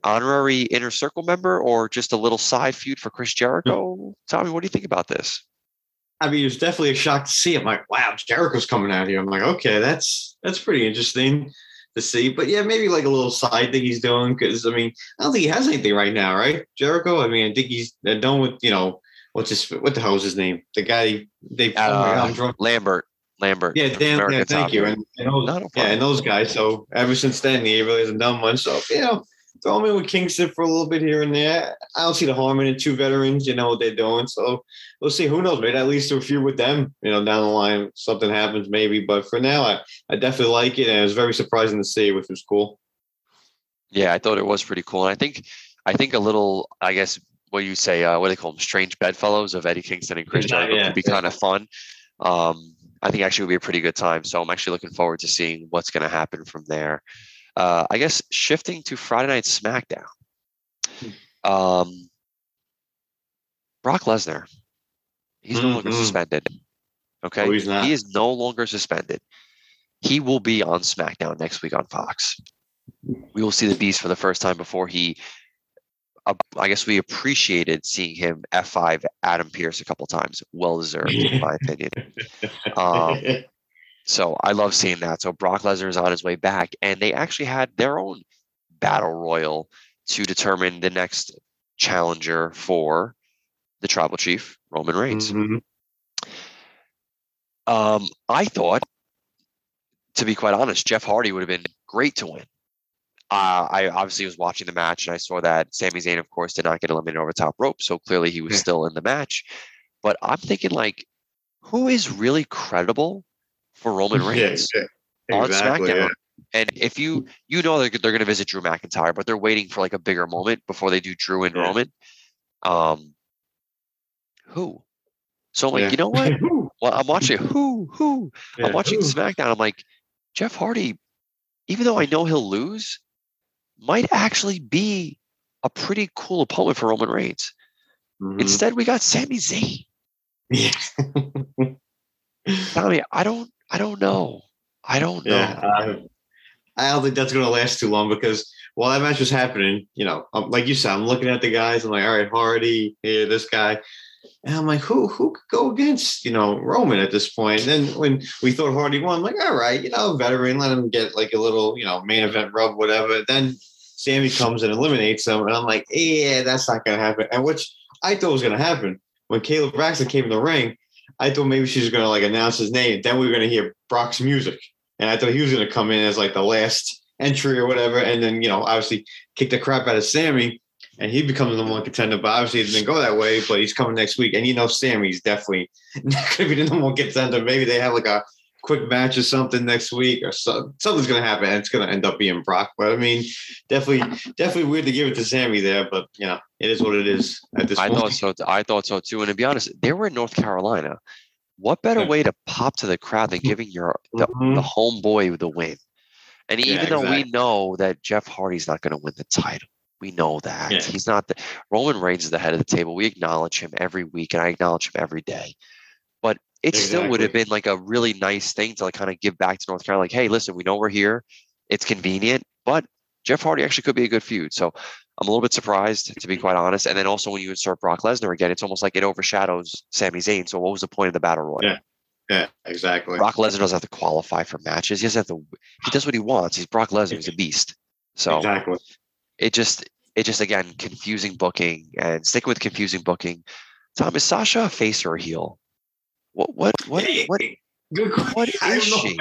Honorary inner circle member or just a little side feud for Chris Jericho? Tommy, what do you think about this? I mean, it was definitely a shock to see. I'm like, wow, Jericho's coming out here. I'm like, okay, that's that's pretty interesting to see. But yeah, maybe like a little side thing he's doing because I mean, I don't think he has anything right now, right? Jericho. I mean, I think he's uh, done with you know what's his what the hell is his name? The guy they. Uh. Lambert. Lambert. Yeah, Dan. Yeah, thank you. And, and those, yeah, and those guys. So ever since then, he really hasn't done much. So you know, throw him in with Kingston for a little bit here and there. I don't see the harm in it. Two veterans, you know what they're doing. So we'll see. Who knows? Maybe at least a few with them. You know, down the line, something happens maybe. But for now, I, I definitely like it, and it was very surprising to see, which was cool. Yeah, I thought it was pretty cool. And I think I think a little, I guess what you say, uh, what do they call them? Strange bedfellows of Eddie Kingston and Chris Yeah, Jericho yeah, could be kind of fun. Um, I think actually would be a pretty good time. So I'm actually looking forward to seeing what's going to happen from there. Uh, I guess shifting to Friday Night SmackDown. Um, Brock Lesnar, he's no longer Mhm. suspended. Okay, Oh, he is no longer suspended. He will be on SmackDown next week on Fox. We will see the Beast for the first time before he. Uh, I guess we appreciated seeing him F5 Adam Pearce a couple times. Well deserved, in my opinion. Um, so I love seeing that. So Brock Lesnar is on his way back, and they actually had their own battle royal to determine the next challenger for the tribal chief, Roman Reigns. Mhm. Um, I thought, to be quite honest, Jeff Hardy would have been great to win. Uh, I obviously was watching the match and I saw that Sami Zayn, of course, did not get eliminated over top rope. So clearly he was Yeah. still in the match. But I'm thinking, like, who is really credible for Roman Reigns yeah, on exactly, SmackDown? yeah. And if you you know they're, they're going to visit Drew McIntyre, but they're waiting for like a bigger moment before they do Drew and Yeah. Roman. Um, who? So I'm like, Yeah. you know what? Well, I'm watching who who Yeah, I'm watching who? SmackDown. I'm like, Jeff Hardy, even though I know he'll lose, might actually be a pretty cool opponent for Roman Reigns. Mhm. Instead, we got Sami Zayn. Yeah. Tommy, I don't, I don't know. I don't know. Yeah, I, I don't think that's going to last too long because while that match was happening, you know, um, like you said, I'm looking at the guys. I'm like, all right, Hardy, here, this guy, and I'm like, who who could go against you know Roman at this point? And then when we thought Hardy won, I'm like, all right, you know, veteran, let him get like a little you know main event rub, whatever. Then Sami comes and eliminates him, and I'm like, yeah, that's not going to happen. And which I thought was going to happen when Kayla Braxton came in the ring. I thought maybe she was going to like announce his name. Then we were going to hear Brock's music. And I thought he was going to come in as like the last entry or whatever. And then, you know, obviously kick the crap out of Sami and he becomes the number one contender. But obviously it didn't go that way. But he's coming next week. And you know, Sami's definitely not going to be the number one contender. Maybe they have like a quick match or something next week or so, something's going to happen. And it's going to end up being Brock. But I mean, definitely, definitely weird to give it to Sami there. But, you know, it is what it is at this I point. thought so. I thought so too. And to be honest, they were in North Carolina. What better way to pop to the crowd than giving your the, Mhm. the homeboy the win? And Yeah, even though we know that Jeff Hardy's not going to win the title, we know that Yeah. he's not the Roman Reigns is the head of the table. We acknowledge him every week, and I acknowledge him every day. But it still would have been like a really nice thing to like kind of give back to North Carolina. Like, hey, listen, we know we're here. It's convenient, but Jeff Hardy actually could be a good feud. So I'm a little bit surprised, to be quite honest. And then also when you insert Brock Lesnar again, it's almost like it overshadows Sami Zayn. So what was the point of the battle royal? Yeah. Yeah, exactly. Brock Lesnar doesn't have to qualify for matches. He doesn't have to. He does what he wants. He's Brock Lesnar. He's a beast. So exactly. it just, it just again confusing booking and sticking with confusing booking. Tom is Sasha a face or a heel? What what what what Good question. what I don't know, she?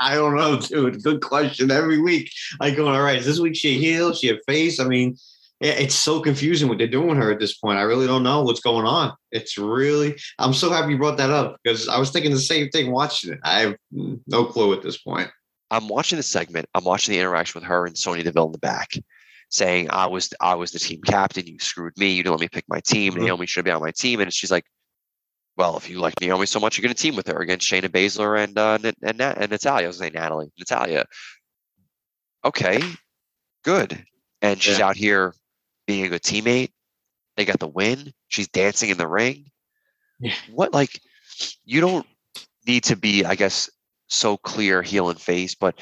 I don't know, dude. Good question. Every week, I go, all right, is this week she a heel? She a face? I mean, it's so confusing what they're doing with her at this point. I really don't know what's going on. It's really, I'm so happy you brought that up because I was thinking the same thing watching it. I have no clue at this point. I'm watching the segment. I'm watching the interaction with her and Sonya Deville in the back, saying, "I was I was the team captain. You screwed me. You didn't let me pick my team. Mhm. Naomi should be on my team." And she's like, "Well, if you like Naomi so much, you're going to team with her against Shayna Baszler and uh, and and, and Natalya." I was saying Natalie, Natalya. Okay, good. And she's Yeah. out here being a good teammate. They got the win. She's dancing in the ring. Yeah. What like you don't need to be, I guess, so clear heel and face, but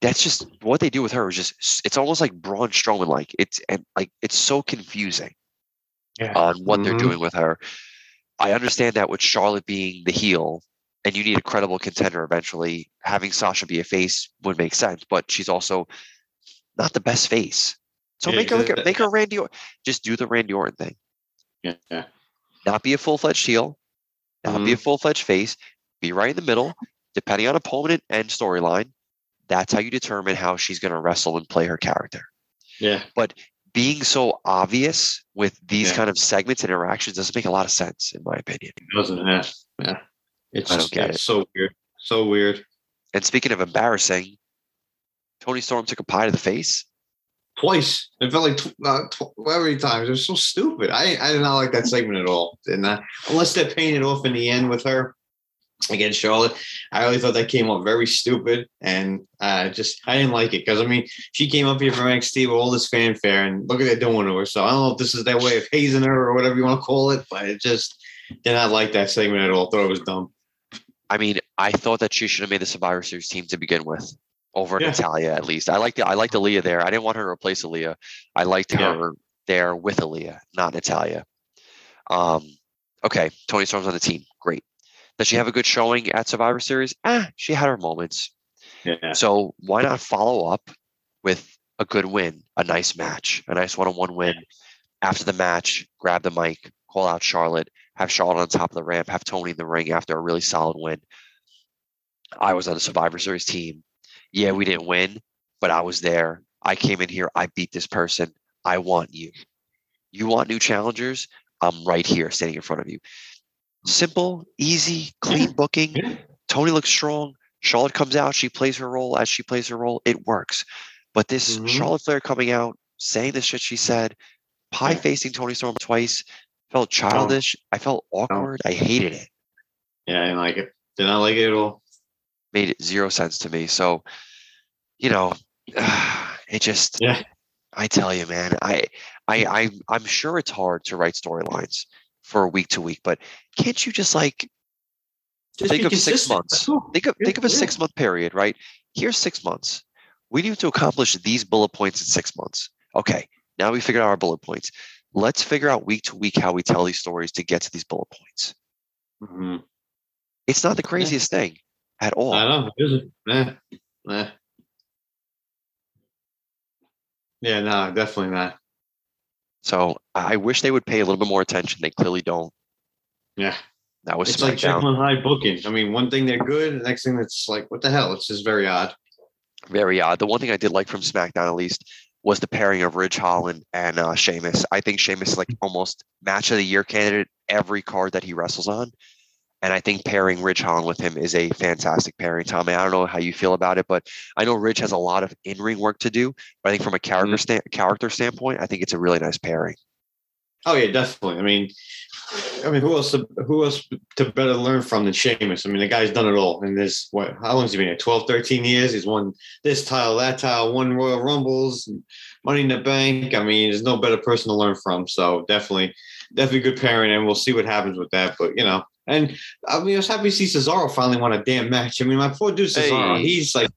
that's just what they do with her is just it's almost like Braun Strowman like it's and like it's so confusing Yeah. on what they're Mhm. doing with her. I understand that with Charlotte being the heel and you need a credible contender eventually, having Sasha be a face would make sense, but she's also not the best face. So Yeah, make her like a, exactly. make her Randy Or- just do the Randy Orton thing. Yeah. yeah. Not be a full fledged heel, not be a mm-hmm. full fledged face, be right in the middle, depending on opponent and storyline. That's how you determine how she's going to wrestle and play her character. Yeah. Being so obvious with these Yeah. kind of segments and interactions doesn't make a lot of sense, in my opinion. It doesn't have. Yeah. It's I don't get it's so weird. So weird. And speaking of embarrassing, Toni Storm took a pie to the face. Twice. It felt like tw- uh, tw- every time. It was so stupid. I I did not like that segment at all. And uh, unless they're paying it off in the end with her, against Charlotte. I really thought that came up very stupid, and uh, just I didn't like it because I mean she came up here from NXT with all this fanfare, and look at they doing to her. So I don't know if this is their way of hazing her or whatever you want to call it, but it just did not like that segment at all. Thought it was dumb. I mean, I thought that she should have made the Survivor Series team to begin with over Yeah. Natalya at least. I liked the I liked Aliyah there. I didn't want her to replace Aliyah. I liked Yeah. her there with Aliyah, not Natalya. Um, okay, Toni Storm's on the team. Great. Does she have a good showing at Survivor Series? Ah, she had her moments. Yeah, So why not follow up with a good win, a nice match, a nice one-on-one win? After the match, grab the mic, call out Charlotte, have Charlotte on top of the ramp, have Toni in the ring after a really solid win. I was on the Survivor Series team. Yeah, we didn't win, but I was there. I came in here. I beat this person. I want you. You want new challengers? I'm right here, standing in front of you. Simple, easy, clean booking. Toni looks strong. Charlotte comes out. She plays her role as she plays her role. It works. But this Mhm. Charlotte Flair coming out, saying the shit she said, pie facing Toni Storm twice, felt childish. I felt awkward. I hated it. yeah, I didn't like it. Did not like it at all. Made it zero sense to me. So, you know, it just Yeah. I tell you, man, I I I I'm sure it's hard to write storylines for week to week, but can't you just like Just Think of six months. all. think of Yeah, think of a yeah. six month period, right? Here's six months. We need to accomplish these bullet points in six months. Okay, now we figured out our bullet points. Let's figure out week to week how we tell these stories to get to these bullet points. Mhm. It's not the craziest thing at all. I know. It isn't. Nah. Nah. Yeah, no, definitely not. So I wish they would pay a little bit more attention. They clearly don't. Yeah. That was It's like. Jekyll and Hyde booking. I mean, one thing they're good, the next thing it's like, what the hell? It's just very odd. very odd. The one thing I did like from SmackDown, at least, was the pairing of Ridge Holland and uh, Sheamus. I think Sheamus is like almost match of the year candidate every card that he wrestles on. And I think pairing Ridge Holland with him is a fantastic pairing, Tommy. I don't know how you feel about it, but I know Ridge has a lot of in-ring work to do. But I think from a character sta- character standpoint, I think it's a really nice pairing. Oh yeah, definitely. I mean, I mean, who else? To, who else to better learn from than Sheamus? I mean, the guy's done it all. And there's what? How long has he been here? 12, 13 years. He's won this title, that title, won Royal Rumbles, Money in the Bank. I mean, there's no better person to learn from. So definitely, definitely good pairing, and we'll see what happens with that. But you know, and I mean, I was happy to see Cesaro finally won a damn match. I mean, my poor dude Cesaro, Hey. he's like.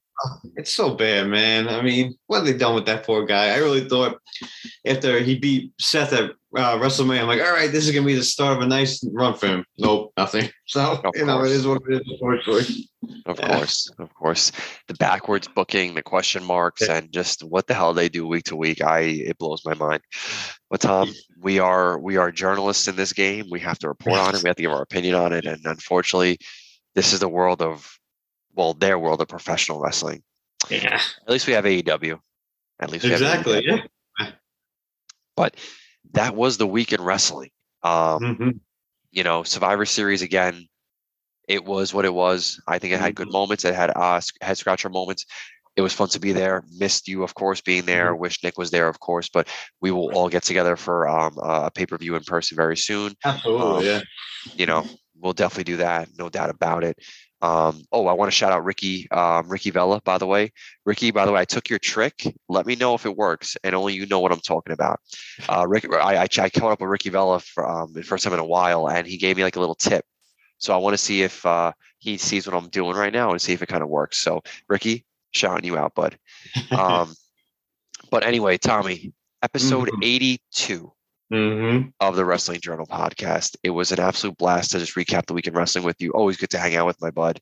It's so bad, man. I mean, what have they done with that poor guy? I really thought after he beat Seth at uh, WrestleMania, I'm like, all right, this is gonna be the start of a nice run for him. Nope, nothing. So Of you know, it is what it is. Unfortunately. Of Yeah. course, of course. The backwards booking, the question marks, Yeah. and just what the hell they do week to week. I it blows my mind. But Tom, we are we are journalists in this game. We have to report on it. We have to give our opinion on it. And unfortunately, this is the world of well, their world of professional wrestling. Yeah, At least we have AEW. At least we exactly. AEW. Yeah. But that was the week in wrestling. Um, Mhm. you know, Survivor Series again. It was what it was. I think it had good moments. It had uh head scratcher moments. It was fun to be there. Missed you, of course, being there. Wish Nick was there, of course. But we will all get together for um, a pay per view in person very soon. Absolutely. Um, yeah. You know, we'll definitely do that. No doubt about it. Um, oh, I want to shout out Ricky, um, Ricky Vella, by the way. Ricky, by the way, I took your trick. Let me know if it works, and only you know what I'm talking about. Uh, Rick, I, I, I caught up with Ricky Vella for um, the first time in a while, and he gave me like a little tip. So I want to see if uh, he sees what I'm doing right now and see if it kind of works. So Ricky, shouting you out, bud. Um, but anyway, Tommy, episode Mhm. 82 hmm of the Wrestling Journal podcast. It was an absolute blast to just recap the week in wrestling with you. Always good to hang out with my bud.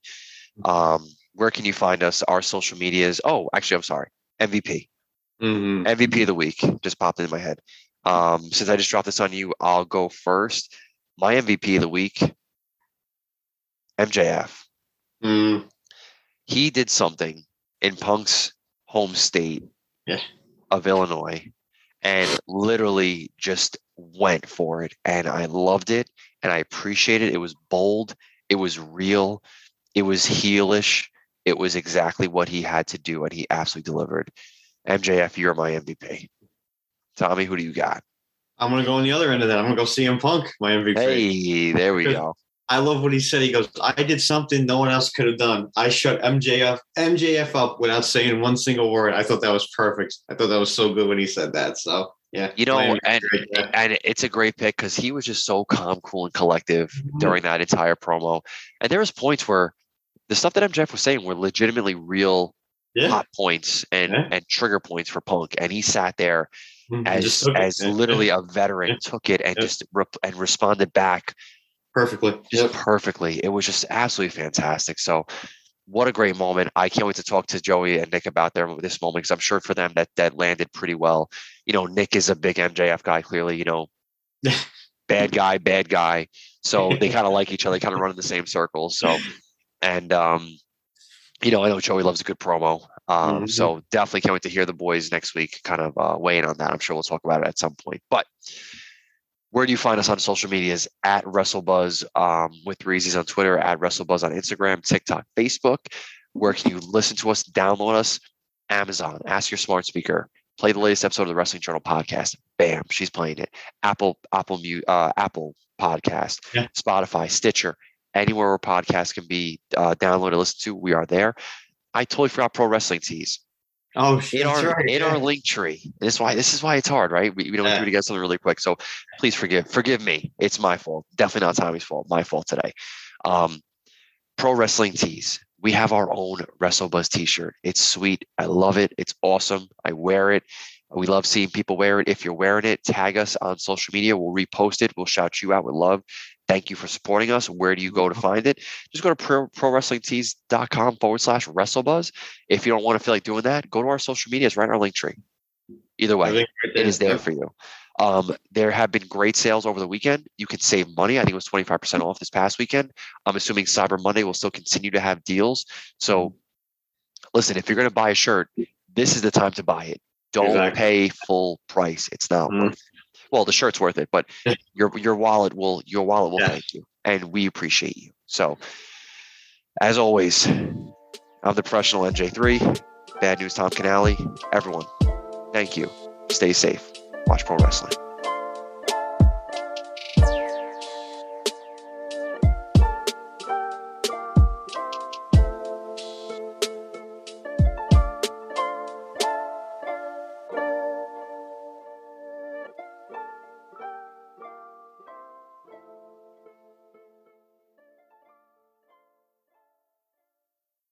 Um, where can you find us? Our social medias. Oh, actually, I'm sorry. MVP. hmm MVP of the week just popped into my head. Um, since I just dropped this on you, I'll go first. My MVP of the week, MJF. mm He did something in Punk's home state Yeah. of Illinois and literally just went for it. And I loved it and I appreciated it. It was bold, it was real, it was heelish. It was exactly what he had to do, and he absolutely delivered. MJF, you're my MVP. Tommy, who do you got? I'm gonna go on the other end of that. I'm gonna go CM Punk, my MVP. Hey, there we go. I love what he said. He goes, "I did something no one else could have done. I shut MJF MJF up without saying one single word." I thought that was perfect. I thought that was so good when he said that. So yeah, You know, and and it's a great pick because he was just so calm, cool, and collective Mhm. during that entire promo. And there was points where the stuff that MJF was saying were legitimately real yeah, hot points and Yeah. and trigger points for Punk, and he sat there Mhm. as Just it. as Yeah. literally a veteran, took it and just and responded back perfectly. just Yep. perfectly. It was just absolutely fantastic. So, what a great moment! I can't wait to talk to Joey and Nick about their this moment because I'm sure for them that that landed pretty well. You know, Nick is a big MJF guy. Clearly, you know, bad guy, bad guy. So they kind of like each other, kind of run in the same circles. So, and um, you know, I know Joey loves a good promo. Um, Mhm. so definitely can't wait to hear the boys next week kind of uh, weigh in on that. I'm sure we'll talk about it at some point. But where do you find us on social medias? At WrestleBuzz um, with Reezy's on Twitter, at WrestleBuzz on Instagram, TikTok, Facebook. Where can you listen to us, download us? Amazon. Ask your smart speaker. Play the latest episode of the Wrestling Journal podcast. Bam, she's playing it. Apple, Apple, uh, Apple Podcast, Yeah. Spotify, Stitcher, anywhere where podcasts can be uh, downloaded, listened to. We are there. I totally forgot Pro Wrestling Tees Oh, shit, in our right. in yeah. our link tree. This is why this is why it's hard, right? We, we don't Yeah. do to get something really quick. So please forgive forgive me. It's my fault. Definitely not Tommy's fault. My fault today. Um, Pro Wrestling Tees. We have our own WrestleBuzz T-shirt. It's sweet. I love it. It's awesome. I wear it. We love seeing people wear it. If you're wearing it, tag us on social media. We'll repost it. We'll shout you out with love. Thank you for supporting us. Where do you go to find it? Just go to pro, prowrestlingtees.com forward slash WrestleBuzz. If you don't want to feel like doing that, go to our social medias, right in our link tree. Either way, right it is there for you. Um, there have been great sales over the weekend. You can save money. I think it was 25% off this past weekend. I'm assuming Cyber Monday will still continue to have deals. So listen, if you're going to buy a shirt, this is the time to buy it. Don't Exactly. pay full price. It's not Mhm. worth it. Well, the shirt's worth it, but your your wallet will your wallet will Yeah. thank you. And we appreciate you. So mm-hmm. as always, I'm the professional NJ3. Bad news Tom canali Everyone, thank you. Stay safe. Watch pro wrestling.